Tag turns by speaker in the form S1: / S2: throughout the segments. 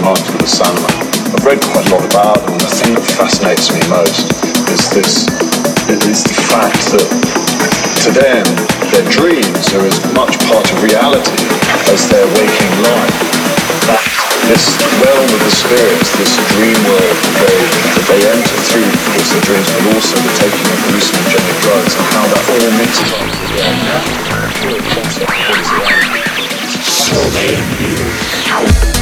S1: the Sandman. I've read quite a lot about them, and the thing that fascinates me most is this: is the fact that to them, their dreams are as much part of reality as their waking life. That this realm of the spirits, this dream world that they, that they enter through because the dreams, but also the taking of hallucinogenic drugs and how that all mixes up together. So they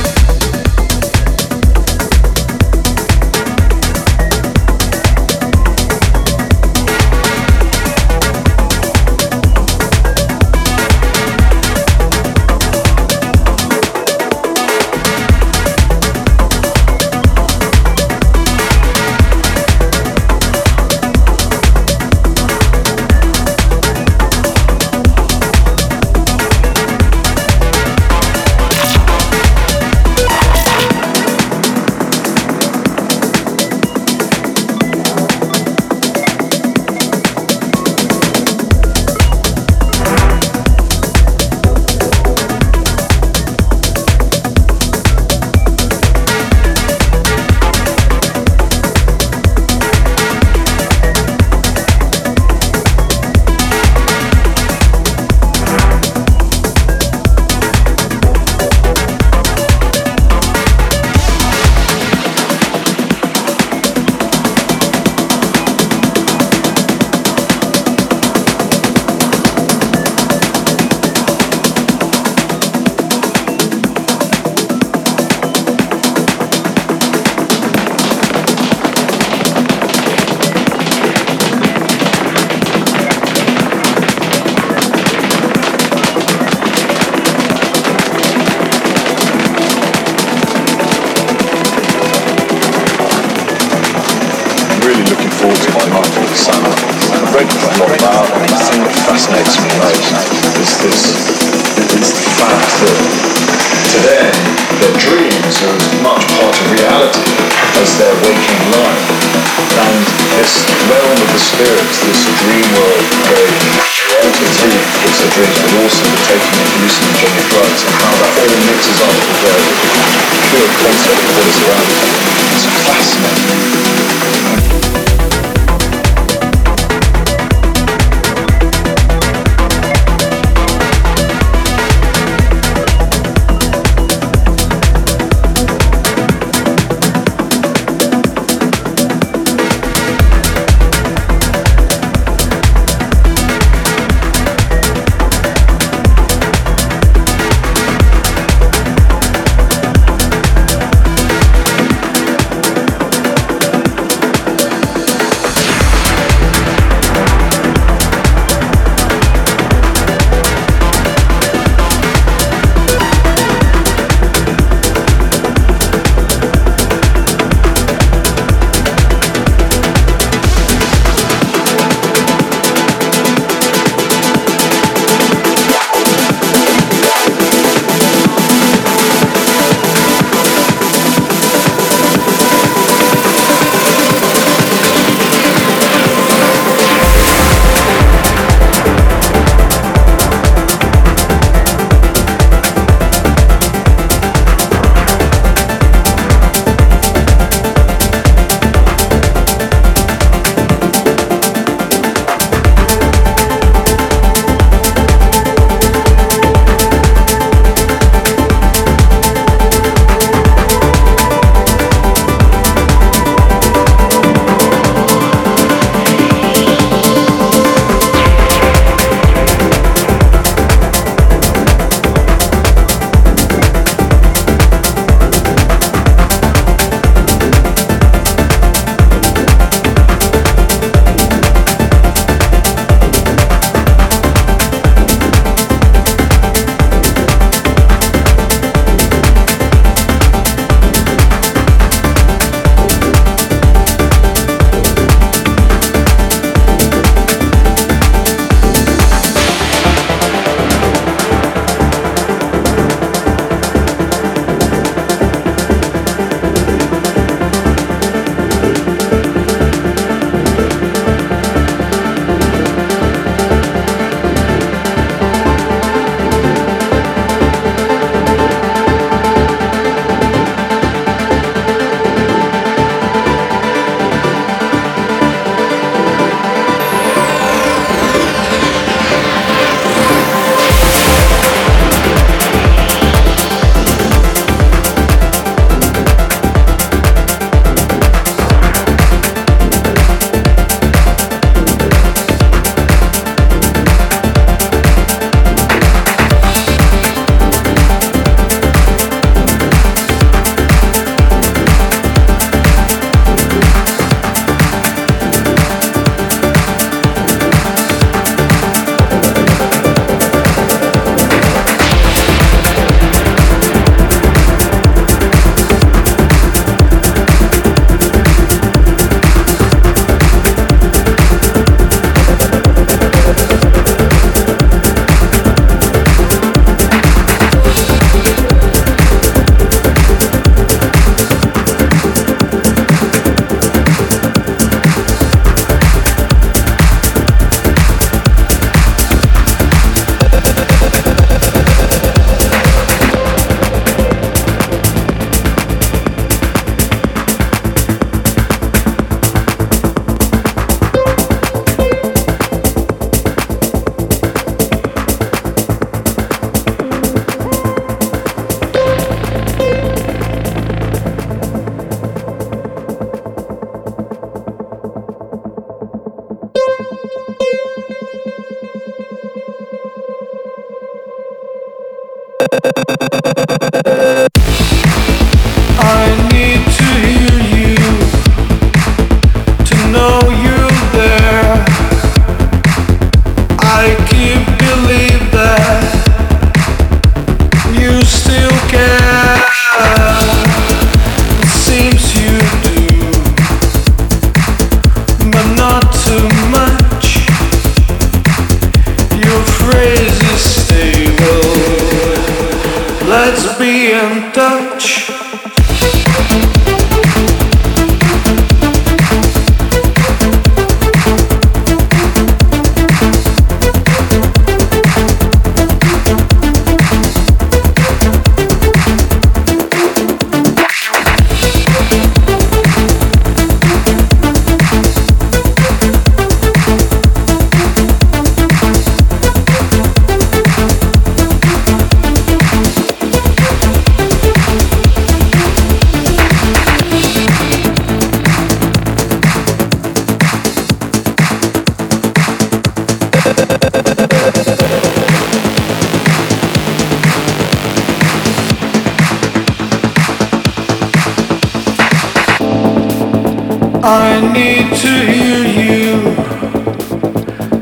S2: I need to hear you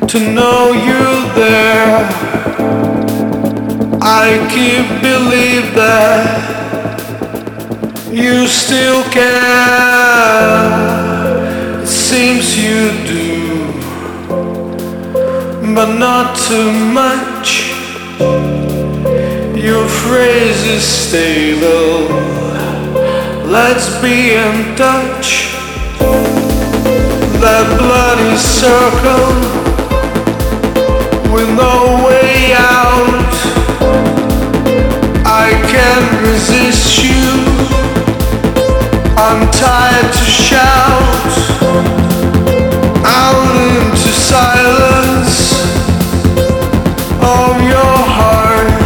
S2: to know you're there. I keep believe that you still care. Seems you do, but not too much. Your phrase is stable. Let's be in touch. That bloody circle with no way out. I can't resist you. I'm tired to shout out into silence of your heart.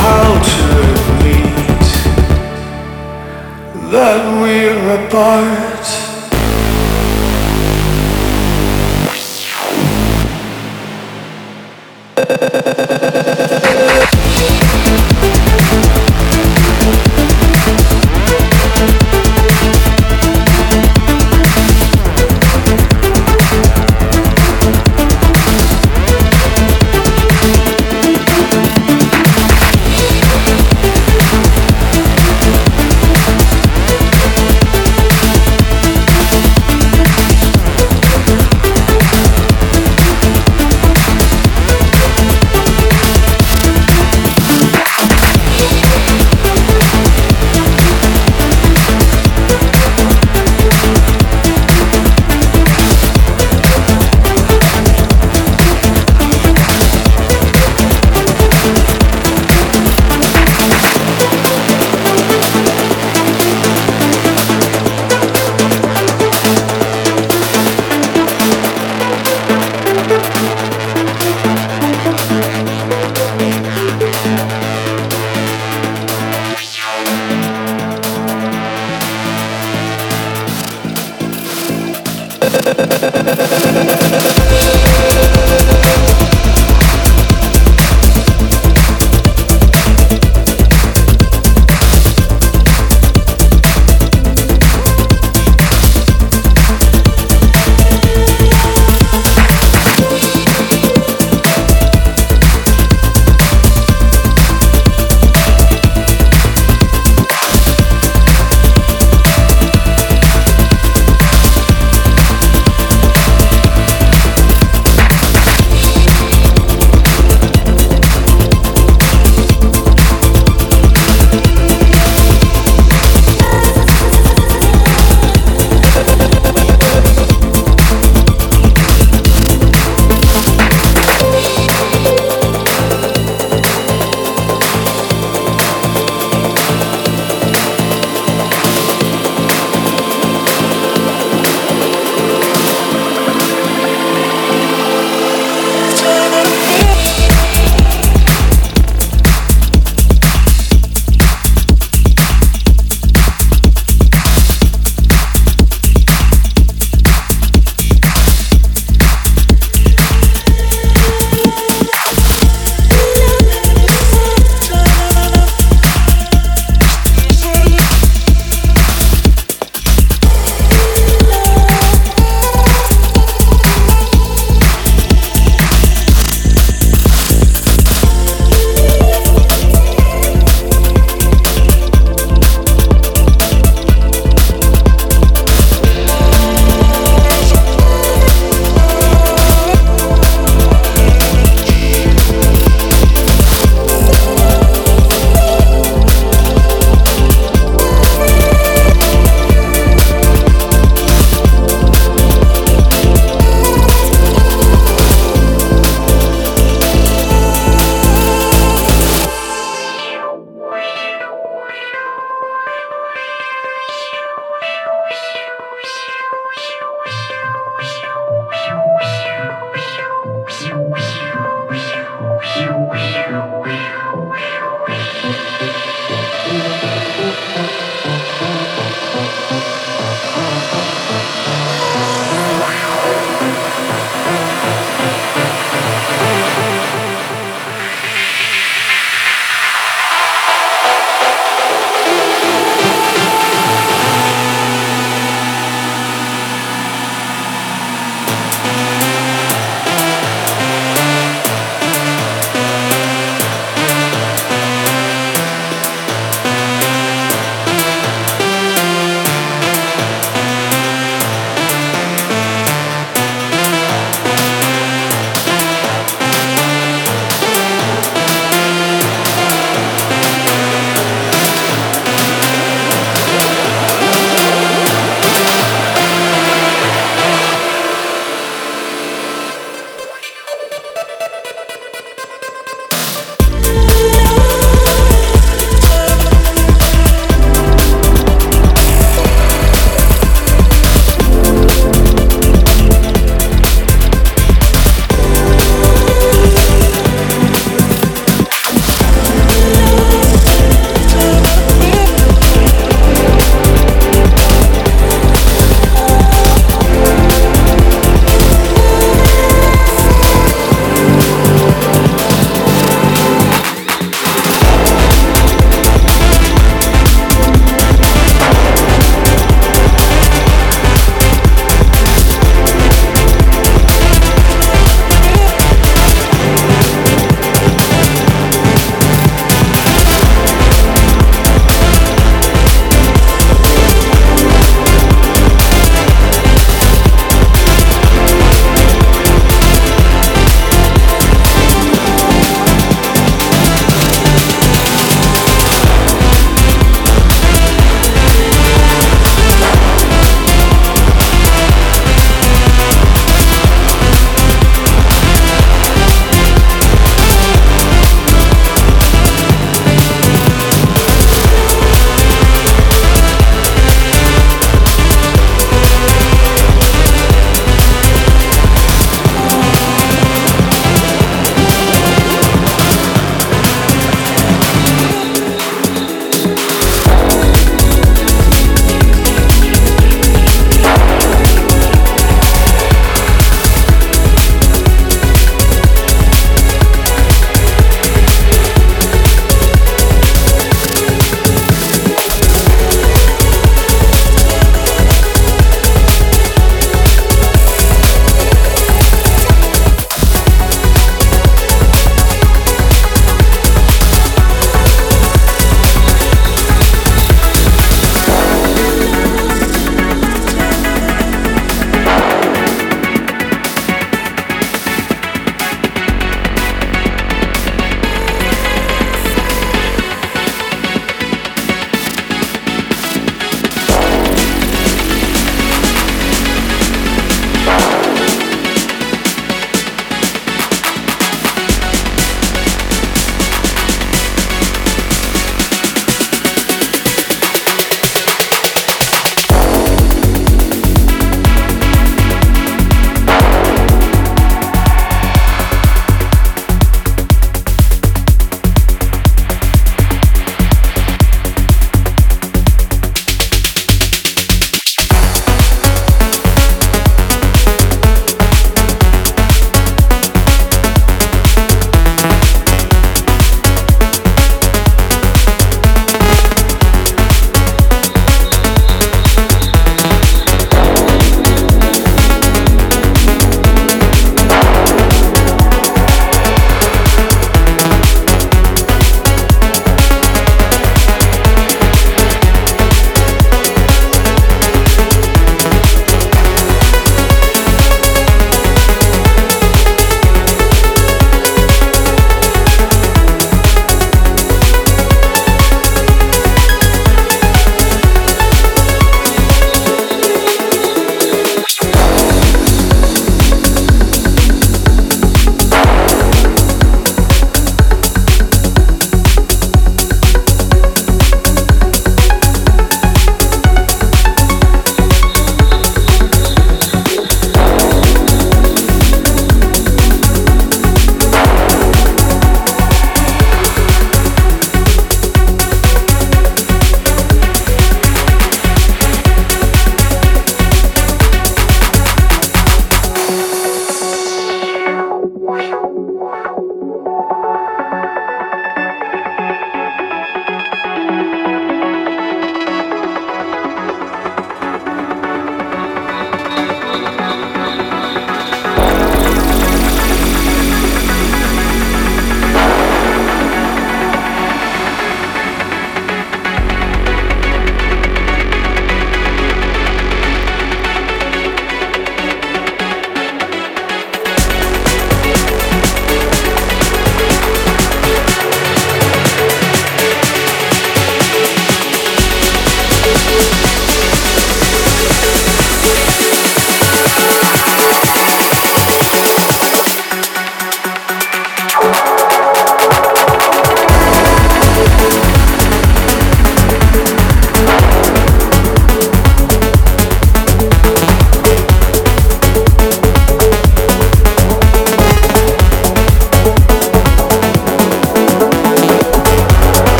S2: How to admit that we're apart.